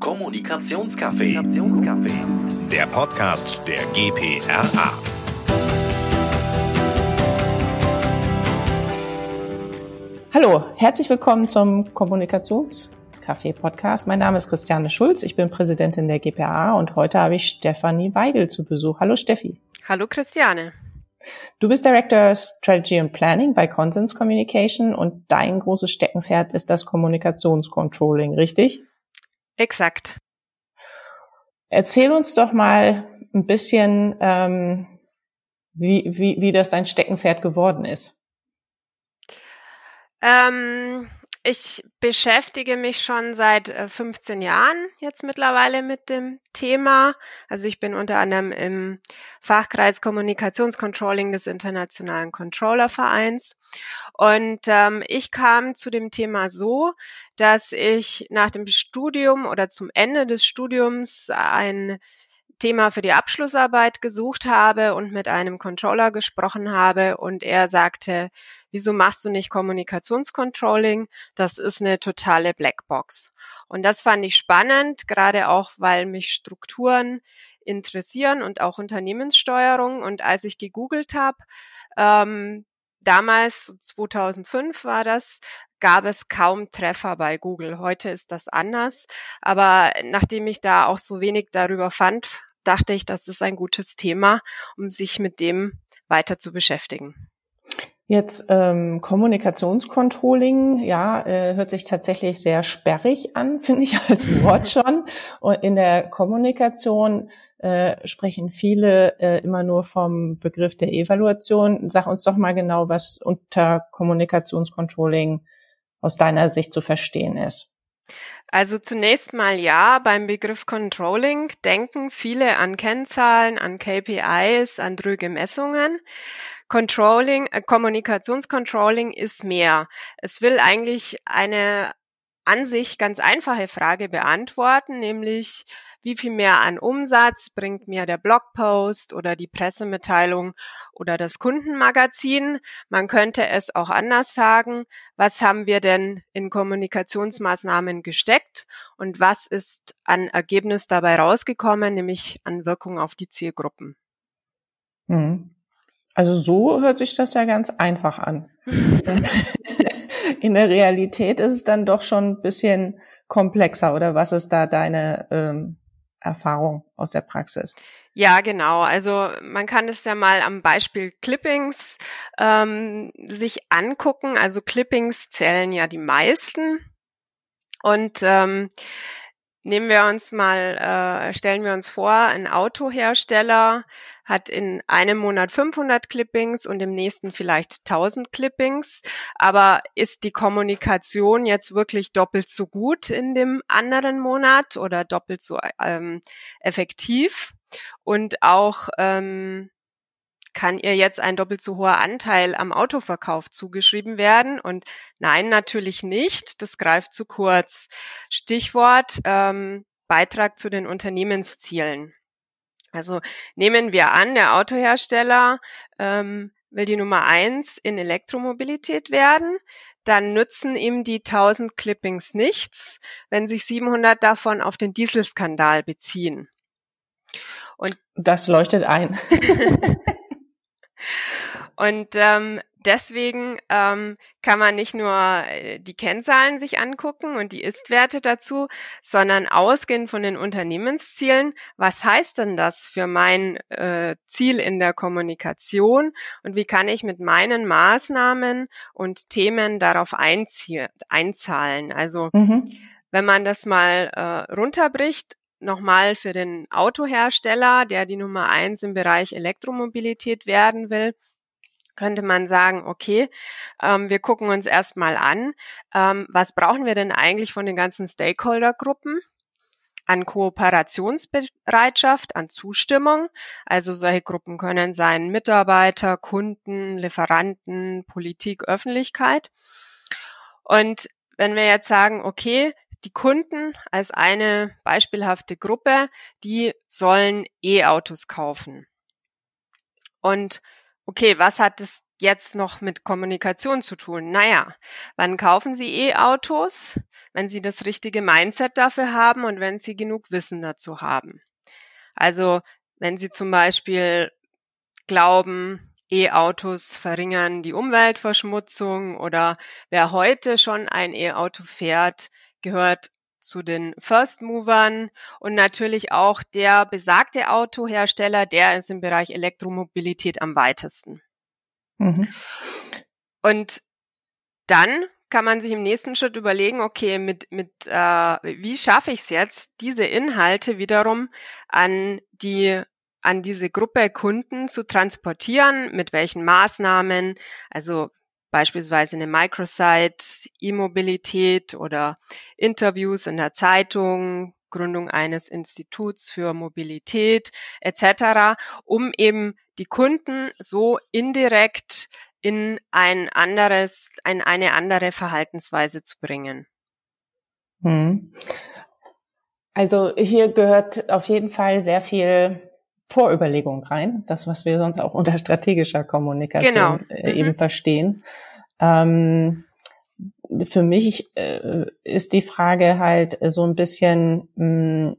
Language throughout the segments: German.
Kommunikationscafé. Der Podcast der GPRA. Hallo, herzlich willkommen zum Kommunikationscafé Podcast. Mein Name ist Christiane Schulz, ich bin Präsidentin der GPA und heute habe ich Stefanie Weigel zu Besuch. Hallo Steffi. Hallo Christiane. Du bist Director Strategy and Planning bei Consens Communication und dein großes Steckenpferd ist das Kommunikationscontrolling, richtig? Exakt. Erzähl uns doch mal ein bisschen, ähm, wie, wie, wie das dein Steckenpferd geworden ist. Ähm, ich beschäftige mich schon seit 15 äh, Jahren jetzt mittlerweile mit dem Thema. Also ich bin unter anderem im Fachkreis Kommunikationscontrolling des Internationalen Controllervereins. Und ähm, ich kam zu dem Thema so, dass ich nach dem Studium oder zum Ende des Studiums ein Thema für die Abschlussarbeit gesucht habe und mit einem Controller gesprochen habe und er sagte, wieso machst du nicht Kommunikationscontrolling? Das ist eine totale Blackbox. Und das fand ich spannend, gerade auch, weil mich Strukturen interessieren und auch Unternehmenssteuerung. Und als ich gegoogelt habe, ähm, damals, 2005 war das, gab es kaum Treffer bei Google. Heute ist das anders. Aber nachdem ich da auch so wenig darüber fand, dachte ich, das ist ein gutes Thema, um sich mit dem weiter zu beschäftigen. Jetzt ähm, Kommunikationscontrolling, ja, äh, hört sich tatsächlich sehr sperrig an, finde ich als Wort schon. Und in der Kommunikation äh, sprechen viele äh, immer nur vom Begriff der Evaluation. Sag uns doch mal genau, was unter Kommunikationscontrolling aus deiner Sicht zu verstehen ist. Also zunächst mal ja, beim Begriff Controlling denken viele an Kennzahlen, an KPIs, an dröge Messungen. Controlling, äh, Kommunikationscontrolling ist mehr. Es will eigentlich eine an sich ganz einfache Frage beantworten, nämlich wie viel mehr an Umsatz bringt mir der Blogpost oder die Pressemitteilung oder das Kundenmagazin. Man könnte es auch anders sagen. Was haben wir denn in Kommunikationsmaßnahmen gesteckt und was ist an Ergebnis dabei rausgekommen, nämlich an Wirkung auf die Zielgruppen? Hm. Also so hört sich das ja ganz einfach an. In der Realität ist es dann doch schon ein bisschen komplexer oder was ist da deine ähm, Erfahrung aus der Praxis? Ja, genau. Also man kann es ja mal am Beispiel Clippings ähm, sich angucken. Also Clippings zählen ja die meisten. Und ähm, nehmen wir uns mal, äh, stellen wir uns vor, ein Autohersteller hat in einem Monat 500 Clippings und im nächsten vielleicht 1000 Clippings. Aber ist die Kommunikation jetzt wirklich doppelt so gut in dem anderen Monat oder doppelt so ähm, effektiv? Und auch ähm, kann ihr jetzt ein doppelt so hoher Anteil am Autoverkauf zugeschrieben werden? Und nein, natürlich nicht. Das greift zu kurz. Stichwort ähm, Beitrag zu den Unternehmenszielen. Also nehmen wir an, der Autohersteller ähm, will die Nummer eins in Elektromobilität werden, dann nützen ihm die 1000 Clippings nichts, wenn sich 700 davon auf den Dieselskandal beziehen. Und das leuchtet ein. Und ähm, deswegen ähm, kann man nicht nur äh, die Kennzahlen sich angucken und die Ist-Werte dazu, sondern ausgehend von den Unternehmenszielen. Was heißt denn das für mein äh, Ziel in der Kommunikation und wie kann ich mit meinen Maßnahmen und Themen darauf einzahlen? Also mhm. wenn man das mal äh, runterbricht, nochmal für den Autohersteller, der die Nummer eins im Bereich Elektromobilität werden will, könnte man sagen, okay, ähm, wir gucken uns erstmal an, ähm, was brauchen wir denn eigentlich von den ganzen Stakeholder-Gruppen? an Kooperationsbereitschaft, an Zustimmung. Also solche Gruppen können sein Mitarbeiter, Kunden, Lieferanten, Politik, Öffentlichkeit. Und wenn wir jetzt sagen, okay, die Kunden als eine beispielhafte Gruppe, die sollen E-Autos kaufen. Und okay, was hat es jetzt noch mit Kommunikation zu tun? Naja, wann kaufen Sie E-Autos? Wenn Sie das richtige Mindset dafür haben und wenn Sie genug Wissen dazu haben. Also wenn Sie zum Beispiel glauben, E-Autos verringern die Umweltverschmutzung oder wer heute schon ein E-Auto fährt, gehört zu den First Movern und natürlich auch der besagte Autohersteller, der ist im Bereich Elektromobilität am weitesten. Mhm. Und dann kann man sich im nächsten Schritt überlegen, okay, mit, mit äh, wie schaffe ich es jetzt, diese Inhalte wiederum an die an diese Gruppe Kunden zu transportieren, mit welchen Maßnahmen, also beispielsweise eine Microsite, E-Mobilität oder Interviews in der Zeitung, Gründung eines Instituts für Mobilität etc., um eben die Kunden so indirekt in ein anderes, in eine andere Verhaltensweise zu bringen. Hm. Also hier gehört auf jeden Fall sehr viel Vorüberlegung rein, das, was wir sonst auch unter strategischer Kommunikation genau. Äh, mhm. eben verstehen. Ähm, für mich äh, ist die Frage halt so ein bisschen, mh, hm,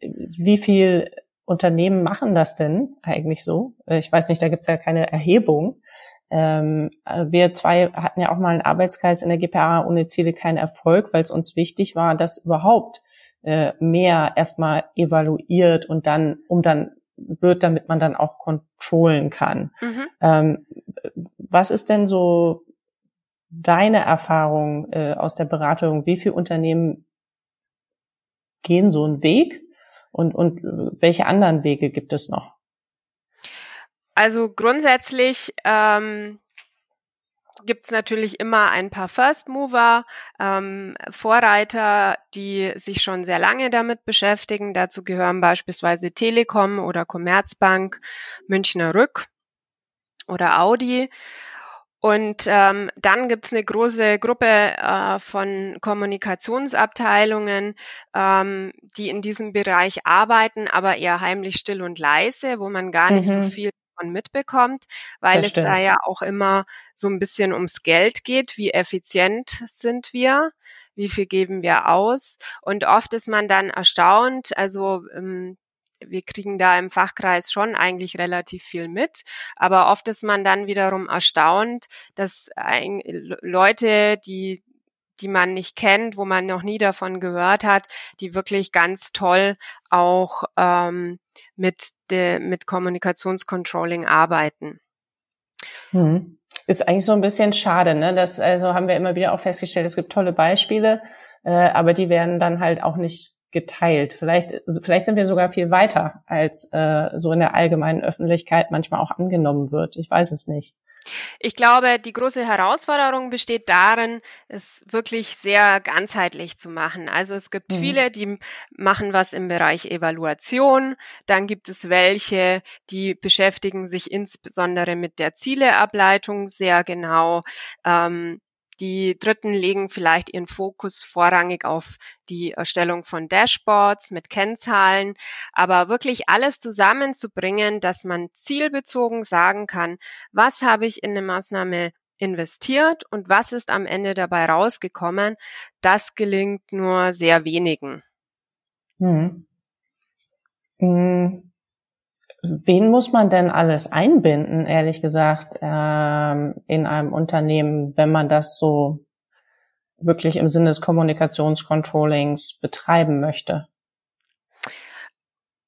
wie viel Unternehmen machen das denn eigentlich so? Ich weiß nicht, da gibt's ja keine Erhebung. Ähm, wir zwei hatten ja auch mal einen Arbeitskreis in der GPA ohne Ziele keinen Erfolg, weil es uns wichtig war, dass überhaupt äh, mehr erstmal evaluiert und dann, um dann wird, damit man dann auch kontrollen kann. Mhm. Ähm, was ist denn so deine Erfahrung äh, aus der Beratung? Wie viele Unternehmen gehen so einen Weg und, und welche anderen Wege gibt es noch? Also grundsätzlich ähm, gibt es natürlich immer ein paar First Mover, ähm, Vorreiter, die sich schon sehr lange damit beschäftigen. Dazu gehören beispielsweise Telekom oder Commerzbank, Münchner Rück oder Audi. Und ähm, dann gibt's eine große Gruppe äh, von Kommunikationsabteilungen, ähm, die in diesem Bereich arbeiten, aber eher heimlich still und leise, wo man gar nicht so mhm. viel davon mitbekommt, weil es da ja auch immer so ein bisschen ums Geld geht. Wie effizient sind wir? Wie viel geben wir aus? Und oft ist man dann erstaunt, also ähm, wir kriegen da im Fachkreis schon eigentlich relativ viel mit, aber oft ist man dann wiederum erstaunt, dass Leute, die die man nicht kennt, wo man noch nie davon gehört hat, die wirklich ganz toll auch ähm, mit, de, mit Kommunikationscontrolling arbeiten. Hm. Ist eigentlich so ein bisschen schade, ne? Das also haben wir immer wieder auch festgestellt, es gibt tolle Beispiele, äh, aber die werden dann halt auch nicht geteilt. Vielleicht, vielleicht sind wir sogar viel weiter, als äh, so in der allgemeinen Öffentlichkeit manchmal auch angenommen wird. Ich weiß es nicht. Ich glaube, die große Herausforderung besteht darin, es wirklich sehr ganzheitlich zu machen. Also es gibt mhm. viele, die machen was im Bereich Evaluation. Dann gibt es welche, die beschäftigen sich insbesondere mit der Zieleableitung sehr genau. Ähm, die Dritten legen vielleicht ihren Fokus vorrangig auf die Erstellung von Dashboards mit Kennzahlen, aber wirklich alles zusammenzubringen, dass man zielbezogen sagen kann, was habe ich in eine Maßnahme investiert und was ist am Ende dabei rausgekommen, das gelingt nur sehr wenigen. Hm. Hm. Wen muss man denn alles einbinden, ehrlich gesagt, ähm, in einem Unternehmen, wenn man das so wirklich im Sinne des Kommunikationscontrollings betreiben möchte?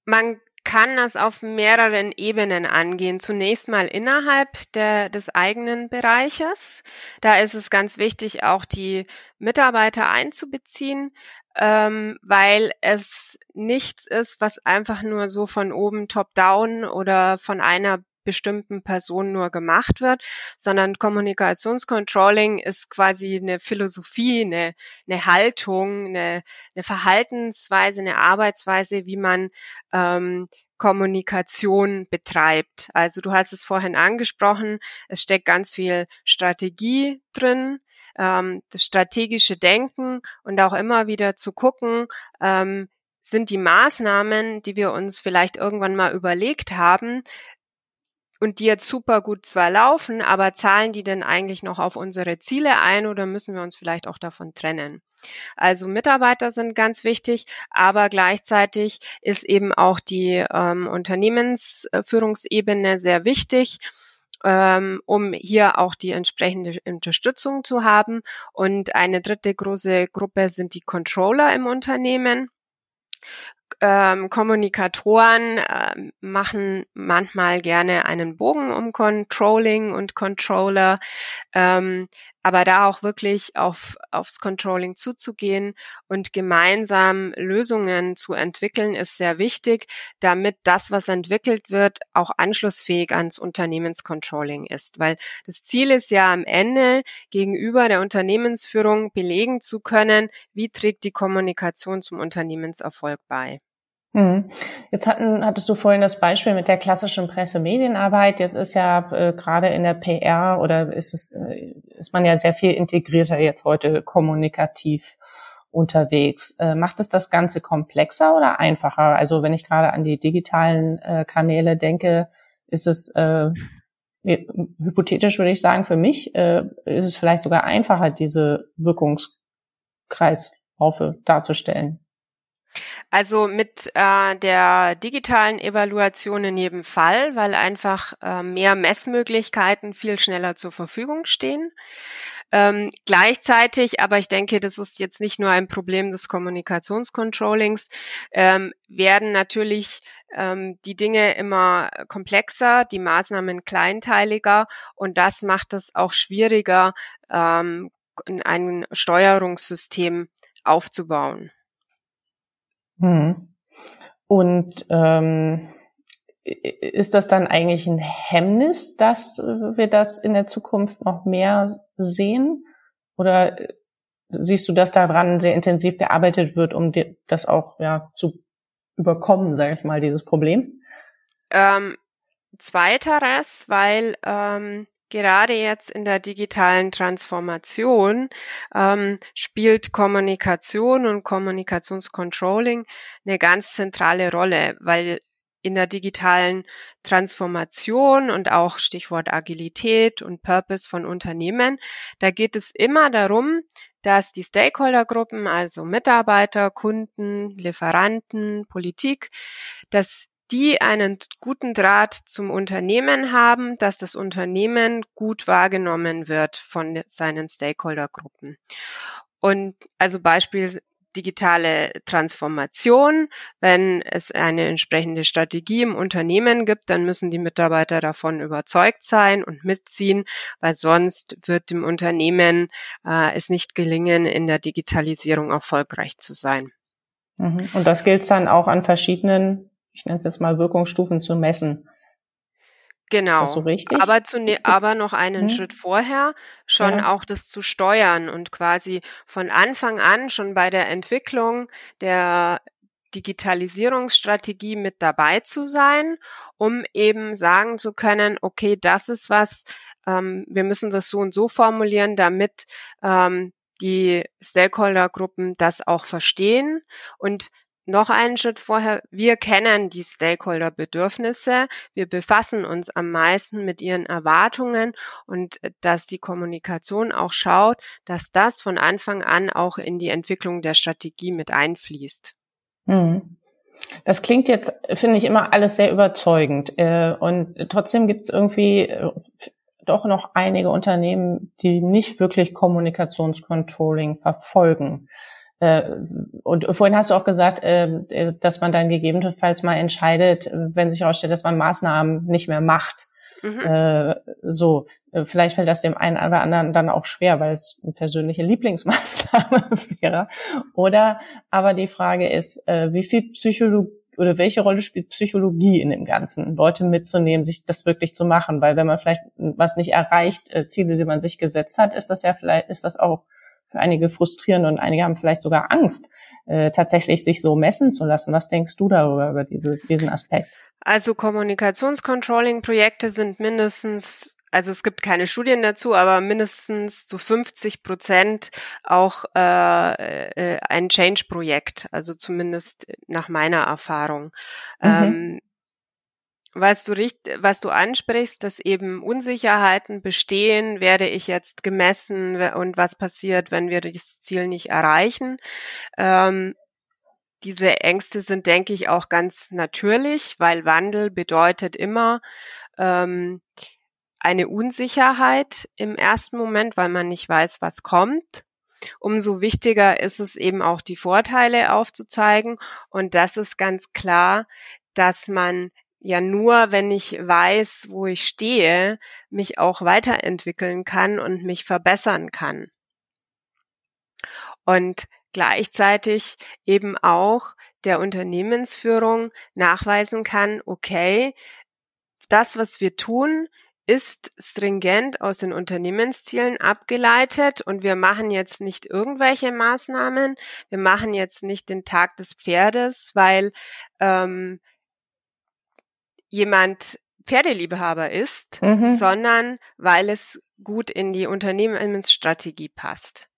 Man kann das auf mehreren Ebenen angehen. Zunächst mal innerhalb der, des eigenen Bereiches. Da ist es ganz wichtig, auch die Mitarbeiter einzubeziehen ähm, weil es nichts ist, was einfach nur so von oben top-down oder von einer bestimmten Person nur gemacht wird, sondern Kommunikationscontrolling ist quasi eine Philosophie, eine, eine Haltung, eine, eine Verhaltensweise, eine Arbeitsweise, wie man ähm, Kommunikation betreibt. Also du hast es vorhin angesprochen, es steckt ganz viel Strategie drin, ähm, das strategische Denken und auch immer wieder zu gucken, ähm, sind die Maßnahmen, die wir uns vielleicht irgendwann mal überlegt haben, und die jetzt super gut zwar laufen, aber zahlen die denn eigentlich noch auf unsere Ziele ein oder müssen wir uns vielleicht auch davon trennen? Also Mitarbeiter sind ganz wichtig, aber gleichzeitig ist eben auch die ähm, Unternehmensführungsebene sehr wichtig ähm, um hier auch die entsprechende Unterstützung zu haben. Und eine dritte große Gruppe sind die Controller im Unternehmen ähm, Kommunikatoren äh, machen manchmal gerne einen Bogen um Controlling und Controller, ähm, aber da auch wirklich auf, aufs Controlling zuzugehen und gemeinsam Lösungen zu entwickeln, ist sehr wichtig, damit das, was entwickelt wird, auch anschlussfähig ans Unternehmenscontrolling ist. Weil das Ziel ist ja am Ende, gegenüber der Unternehmensführung belegen zu können, wie trägt die Kommunikation zum Unternehmenserfolg bei. Hm. Jetzt hatten, hattest du vorhin das Beispiel mit der klassischen Pressemedienarbeit. Jetzt ist ja äh, gerade in der PR oder ist es, äh, ist man ja sehr viel integrierter jetzt heute kommunikativ unterwegs. Äh, macht es das Ganze komplexer oder einfacher? Also wenn ich gerade an die digitalen äh, Kanäle denke, ist es äh, hypothetisch würde ich sagen, für mich äh, ist es vielleicht sogar einfacher, diese Wirkungskreislaufe darzustellen. Also mit äh, der digitalen Evaluation in jedem Fall, weil einfach äh, mehr Messmöglichkeiten viel schneller zur Verfügung stehen. Ähm, gleichzeitig, aber ich denke, das ist jetzt nicht nur ein Problem des Kommunikationscontrollings, ähm, werden natürlich ähm, die Dinge immer komplexer, die Maßnahmen kleinteiliger und das macht es auch schwieriger, ähm, ein Steuerungssystem aufzubauen. Hm. Und ähm, ist das dann eigentlich ein Hemmnis, dass wir das in der Zukunft noch mehr sehen? Oder siehst du, dass daran sehr intensiv gearbeitet wird, um das auch ja zu überkommen, sage ich mal, dieses Problem? Ähm, zweiteres, weil ähm, Gerade jetzt in der digitalen Transformation ähm, spielt Kommunikation und Kommunikationscontrolling eine ganz zentrale Rolle, weil in der digitalen Transformation und auch Stichwort Agilität und Purpose von Unternehmen, da geht es immer darum, dass die Stakeholdergruppen, also Mitarbeiter, Kunden, Lieferanten, Politik, dass die einen guten Draht zum Unternehmen haben, dass das Unternehmen gut wahrgenommen wird von seinen Stakeholdergruppen. Und also Beispiel digitale Transformation. Wenn es eine entsprechende Strategie im Unternehmen gibt, dann müssen die Mitarbeiter davon überzeugt sein und mitziehen, weil sonst wird dem Unternehmen äh, es nicht gelingen, in der Digitalisierung erfolgreich zu sein. Mhm. Und das gilt dann auch an verschiedenen ich nenne es jetzt mal Wirkungsstufen zu messen. Genau. Ist das so richtig? Aber, zu, ne, aber noch einen hm. Schritt vorher schon ja. auch das zu steuern und quasi von Anfang an schon bei der Entwicklung der Digitalisierungsstrategie mit dabei zu sein, um eben sagen zu können, okay, das ist was, ähm, wir müssen das so und so formulieren, damit ähm, die Stakeholdergruppen das auch verstehen und noch einen Schritt vorher, wir kennen die Stakeholder-Bedürfnisse, wir befassen uns am meisten mit ihren Erwartungen und äh, dass die Kommunikation auch schaut, dass das von Anfang an auch in die Entwicklung der Strategie mit einfließt. Mhm. Das klingt jetzt, finde ich, immer alles sehr überzeugend. Äh, und trotzdem gibt es irgendwie äh, doch noch einige Unternehmen, die nicht wirklich Kommunikationscontrolling verfolgen. Äh, und vorhin hast du auch gesagt, äh, dass man dann gegebenenfalls mal entscheidet, wenn sich herausstellt, dass man Maßnahmen nicht mehr macht. Mhm. Äh, so, vielleicht fällt das dem einen oder anderen dann auch schwer, weil es eine persönliche Lieblingsmaßnahme wäre. Oder aber die Frage ist, wie viel Psychologie oder welche Rolle spielt Psychologie in dem Ganzen, Leute mitzunehmen, sich das wirklich zu machen, weil wenn man vielleicht was nicht erreicht, Ziele, die man sich gesetzt hat, ist das ja vielleicht, ist das auch für einige frustrierend und einige haben vielleicht sogar Angst, äh, tatsächlich sich so messen zu lassen. Was denkst du darüber, über diese, diesen Aspekt? Also Kommunikationscontrolling-Projekte sind mindestens also es gibt keine Studien dazu, aber mindestens zu 50 Prozent auch äh, äh, ein Change-Projekt, also zumindest nach meiner Erfahrung. Mhm. Ähm, was du, richt, was du ansprichst, dass eben Unsicherheiten bestehen, werde ich jetzt gemessen und was passiert, wenn wir das Ziel nicht erreichen. Ähm, diese Ängste sind, denke ich, auch ganz natürlich, weil Wandel bedeutet immer ähm, eine Unsicherheit im ersten Moment, weil man nicht weiß, was kommt. Umso wichtiger ist es eben auch die Vorteile aufzuzeigen. Und das ist ganz klar, dass man ja nur, wenn ich weiß, wo ich stehe, mich auch weiterentwickeln kann und mich verbessern kann. Und gleichzeitig eben auch der Unternehmensführung nachweisen kann, okay, das, was wir tun, ist stringent aus den Unternehmenszielen abgeleitet und wir machen jetzt nicht irgendwelche Maßnahmen, wir machen jetzt nicht den Tag des Pferdes, weil ähm, jemand Pferdeliebhaber ist, mhm. sondern weil es gut in die Unternehmensstrategie passt.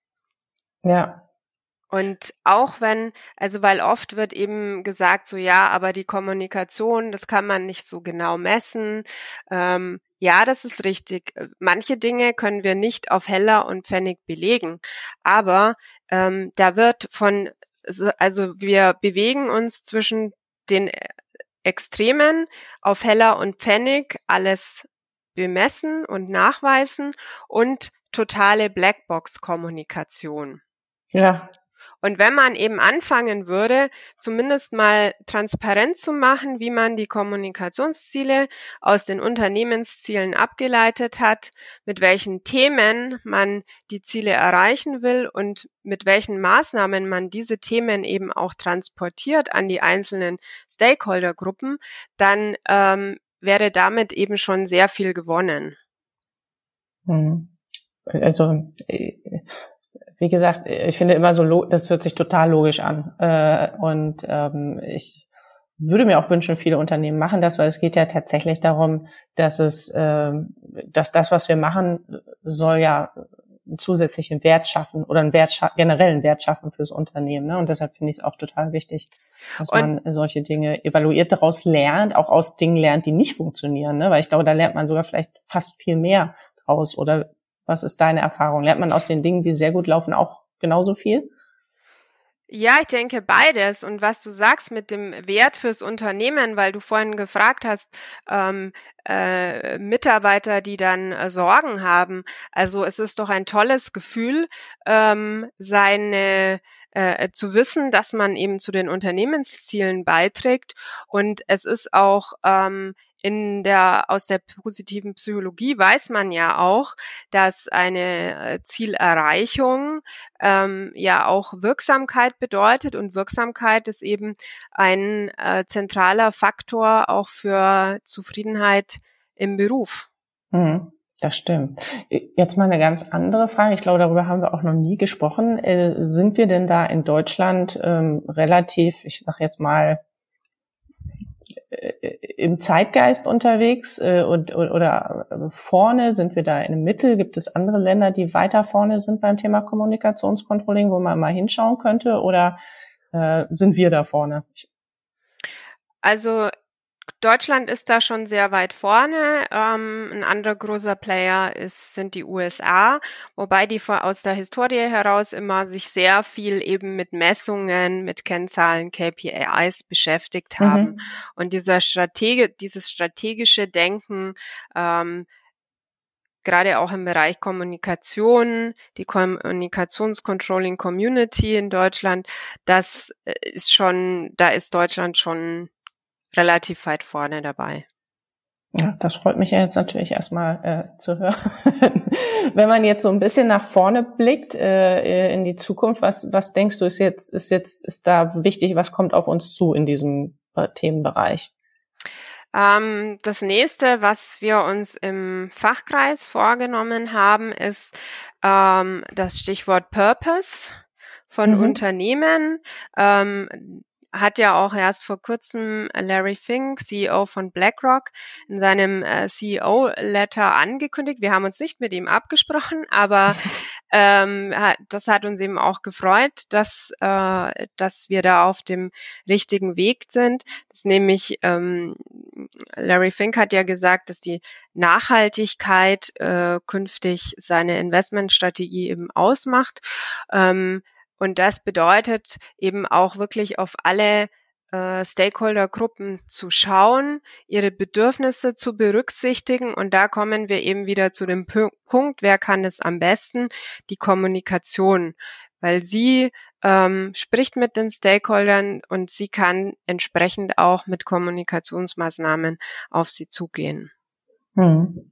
Ja. Und auch wenn, also weil oft wird eben gesagt, so ja, aber die Kommunikation, das kann man nicht so genau messen. Ähm, ja, das ist richtig. Manche Dinge können wir nicht auf Heller und Pfennig belegen, aber ähm, da wird von, also wir bewegen uns zwischen den Extremen auf Heller und Pfennig alles bemessen und nachweisen und totale Blackbox-Kommunikation. Ja. Und wenn man eben anfangen würde, zumindest mal transparent zu machen, wie man die Kommunikationsziele aus den Unternehmenszielen abgeleitet hat, mit welchen Themen man die Ziele erreichen will und mit welchen Maßnahmen man diese Themen eben auch transportiert an die einzelnen Stakeholdergruppen, dann ähm, wäre damit eben schon sehr viel gewonnen. Hm. Also äh, wie gesagt, ich finde immer so, das hört sich total logisch an. Äh, und ähm, ich würde mir auch wünschen, viele Unternehmen machen das, weil es geht ja tatsächlich darum, dass es, äh, dass das, was wir machen, soll ja einen zusätzlichen Wert schaffen oder einen Wert generellen Wert schaffen fürs Unternehmen. Ne? Und deshalb finde ich es auch total wichtig, dass und man solche Dinge evaluiert, daraus lernt, auch aus Dingen lernt, die nicht funktionieren. Ne? Weil ich glaube, da lernt man sogar vielleicht fast viel mehr draus oder was ist deine Erfahrung? Lernt man aus den Dingen, die sehr gut laufen, auch genauso viel? Ja, ich denke beides. Und was du sagst mit dem Wert fürs Unternehmen, weil du vorhin gefragt hast, ähm, äh, Mitarbeiter, die dann äh, Sorgen haben. Also es ist doch ein tolles Gefühl, ähm, seine äh, zu wissen, dass man eben zu den Unternehmenszielen beiträgt. Und es ist auch ähm, in der, aus der positiven Psychologie weiß man ja auch, dass eine äh, Zielerreichung ähm, ja auch Wirksamkeit bedeutet und Wirksamkeit ist eben ein äh, zentraler Faktor auch für Zufriedenheit im Beruf. Mhm. Das stimmt. Jetzt mal eine ganz andere Frage. Ich glaube, darüber haben wir auch noch nie gesprochen. Äh, sind wir denn da in Deutschland ähm, relativ, ich sag jetzt mal, im Zeitgeist unterwegs äh, und, oder vorne? Sind wir da in Mittel? Gibt es andere Länder, die weiter vorne sind beim Thema Kommunikationscontrolling, wo man mal hinschauen könnte? Oder äh, sind wir da vorne? Also Deutschland ist da schon sehr weit vorne. Ähm, ein anderer großer Player ist, sind die USA, wobei die aus der Historie heraus immer sich sehr viel eben mit Messungen, mit Kennzahlen, KPIs beschäftigt haben. Mhm. Und dieser Stratege, dieses strategische Denken, ähm, gerade auch im Bereich Kommunikation, die Kommunikationscontrolling Community in Deutschland, das äh, ist schon, da ist Deutschland schon relativ weit vorne dabei. Ja, das freut mich ja jetzt natürlich erstmal äh, zu hören. Wenn man jetzt so ein bisschen nach vorne blickt äh, in die Zukunft, was, was denkst du, ist jetzt, ist jetzt, ist da wichtig, was kommt auf uns zu in diesem äh, Themenbereich? Ähm, das nächste, was wir uns im Fachkreis vorgenommen haben, ist ähm, das Stichwort Purpose von mhm. Unternehmen. Ähm, hat ja auch erst vor kurzem Larry Fink, CEO von BlackRock, in seinem äh, CEO-Letter angekündigt. Wir haben uns nicht mit ihm abgesprochen, aber ähm, das hat uns eben auch gefreut, dass, äh, dass wir da auf dem richtigen Weg sind, dass nämlich ähm, Larry Fink hat ja gesagt, dass die Nachhaltigkeit äh, künftig seine Investmentstrategie eben ausmacht. Ähm, und das bedeutet eben auch wirklich auf alle äh, Stakeholdergruppen zu schauen, ihre Bedürfnisse zu berücksichtigen. Und da kommen wir eben wieder zu dem Punkt, wer kann es am besten? Die Kommunikation, weil sie ähm, spricht mit den Stakeholdern und sie kann entsprechend auch mit Kommunikationsmaßnahmen auf sie zugehen. Hm.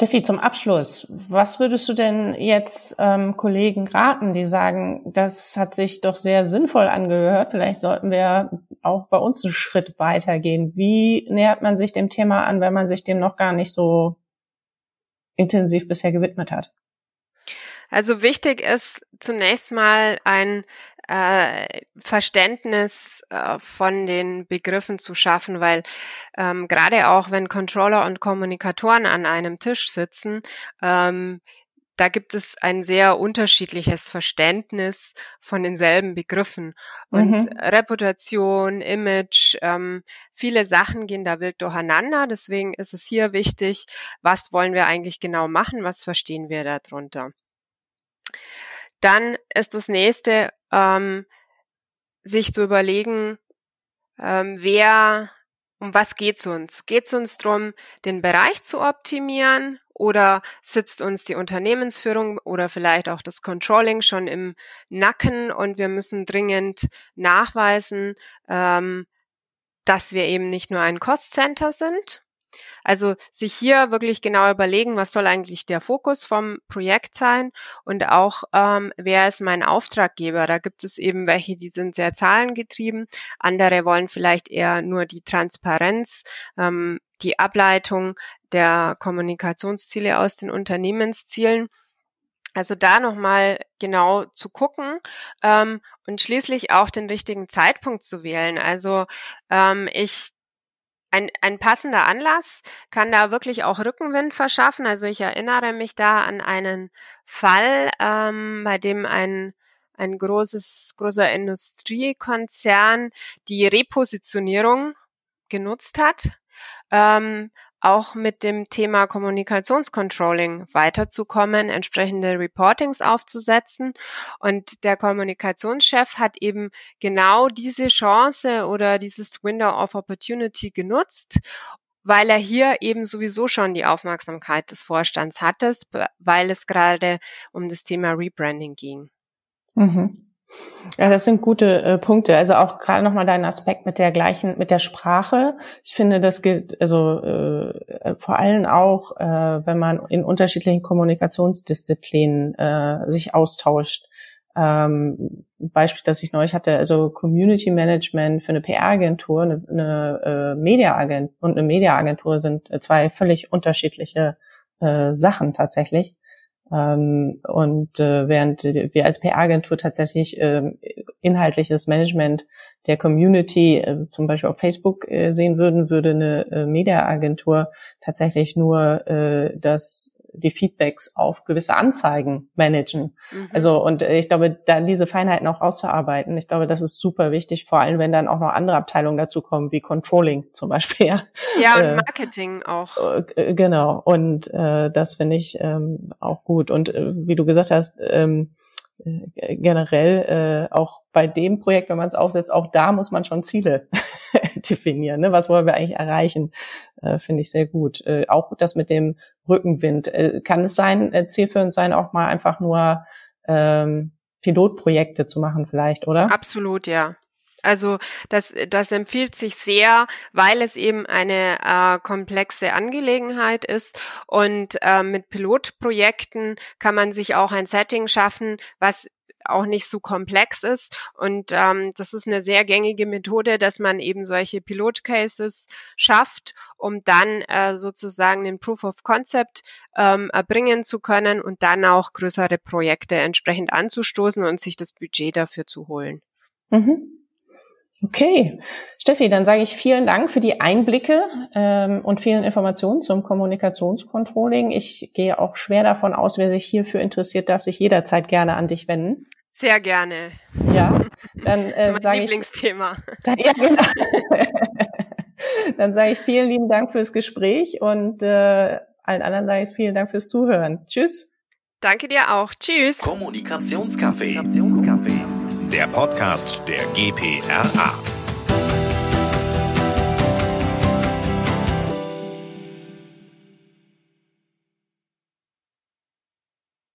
Steffi, zum Abschluss, was würdest du denn jetzt ähm, Kollegen raten, die sagen, das hat sich doch sehr sinnvoll angehört, vielleicht sollten wir auch bei uns einen Schritt weitergehen. Wie nähert man sich dem Thema an, wenn man sich dem noch gar nicht so intensiv bisher gewidmet hat? Also wichtig ist zunächst mal ein äh, Verständnis äh, von den Begriffen zu schaffen, weil ähm, gerade auch wenn Controller und Kommunikatoren an einem Tisch sitzen, ähm, da gibt es ein sehr unterschiedliches Verständnis von denselben Begriffen. Und mhm. Reputation, Image, ähm, viele Sachen gehen da wild durcheinander. Deswegen ist es hier wichtig, was wollen wir eigentlich genau machen, was verstehen wir darunter. Dann ist das nächste, ähm, sich zu überlegen, ähm, wer, um was geht's uns? Geht's uns drum, den Bereich zu optimieren oder sitzt uns die Unternehmensführung oder vielleicht auch das Controlling schon im Nacken und wir müssen dringend nachweisen, ähm, dass wir eben nicht nur ein Cost Center sind, also sich hier wirklich genau überlegen, was soll eigentlich der Fokus vom Projekt sein und auch, ähm, wer ist mein Auftraggeber. Da gibt es eben welche, die sind sehr zahlengetrieben, andere wollen vielleicht eher nur die Transparenz, ähm, die Ableitung der Kommunikationsziele aus den Unternehmenszielen. Also da nochmal genau zu gucken ähm, und schließlich auch den richtigen Zeitpunkt zu wählen. Also ähm, ich ein, ein passender Anlass kann da wirklich auch Rückenwind verschaffen. Also ich erinnere mich da an einen Fall, ähm, bei dem ein ein großes, großer Industriekonzern die Repositionierung genutzt hat. Ähm, auch mit dem Thema Kommunikationscontrolling weiterzukommen, entsprechende Reportings aufzusetzen. Und der Kommunikationschef hat eben genau diese Chance oder dieses Window of Opportunity genutzt, weil er hier eben sowieso schon die Aufmerksamkeit des Vorstands hatte, weil es gerade um das Thema Rebranding ging. Mhm. Ja, das sind gute äh, Punkte. Also auch gerade nochmal dein Aspekt mit der gleichen, mit der Sprache. Ich finde, das gilt also äh, vor allem auch, äh, wenn man in unterschiedlichen Kommunikationsdisziplinen äh, sich austauscht. Ähm, Beispiel, das ich neulich hatte, also Community Management für eine PR-Agentur, eine, eine äh, Media-Agentur und eine Media-Agentur sind zwei völlig unterschiedliche äh, Sachen tatsächlich. Ähm, und äh, während wir als PR-Agentur tatsächlich äh, inhaltliches Management der Community äh, zum Beispiel auf Facebook äh, sehen würden, würde eine äh, Media-Agentur tatsächlich nur äh, das die Feedbacks auf gewisse Anzeigen managen. Mhm. Also und äh, ich glaube, da diese Feinheiten auch auszuarbeiten, ich glaube, das ist super wichtig, vor allem wenn dann auch noch andere Abteilungen dazu kommen, wie Controlling zum Beispiel. Ja, ja und äh, Marketing auch. Äh, genau. Und äh, das finde ich ähm, auch gut. Und äh, wie du gesagt hast, ähm, äh, generell äh, auch bei dem Projekt, wenn man es aufsetzt, auch da muss man schon Ziele definieren. Ne? Was wollen wir eigentlich erreichen? Äh, Finde ich sehr gut. Äh, auch das mit dem Rückenwind. Äh, kann es sein, äh, zielführend sein, auch mal einfach nur ähm, Pilotprojekte zu machen vielleicht, oder? Absolut, ja. Also das, das empfiehlt sich sehr, weil es eben eine äh, komplexe Angelegenheit ist und äh, mit Pilotprojekten kann man sich auch ein Setting schaffen, was auch nicht so komplex ist. Und ähm, das ist eine sehr gängige Methode, dass man eben solche Pilotcases schafft, um dann äh, sozusagen den Proof of Concept ähm, erbringen zu können und dann auch größere Projekte entsprechend anzustoßen und sich das Budget dafür zu holen. Mhm. Okay, Steffi, dann sage ich vielen Dank für die Einblicke ähm, und vielen Informationen zum Kommunikationscontrolling. Ich gehe auch schwer davon aus, wer sich hierfür interessiert, darf sich jederzeit gerne an dich wenden. Sehr gerne. Ja, dann äh, sage ich. Lieblingsthema. Dann, ja, genau. Dann sage ich vielen lieben Dank fürs Gespräch und äh, allen anderen sage ich vielen Dank fürs Zuhören. Tschüss. Danke dir auch. Tschüss. Kommunikationscafé. Der Podcast der GPRA.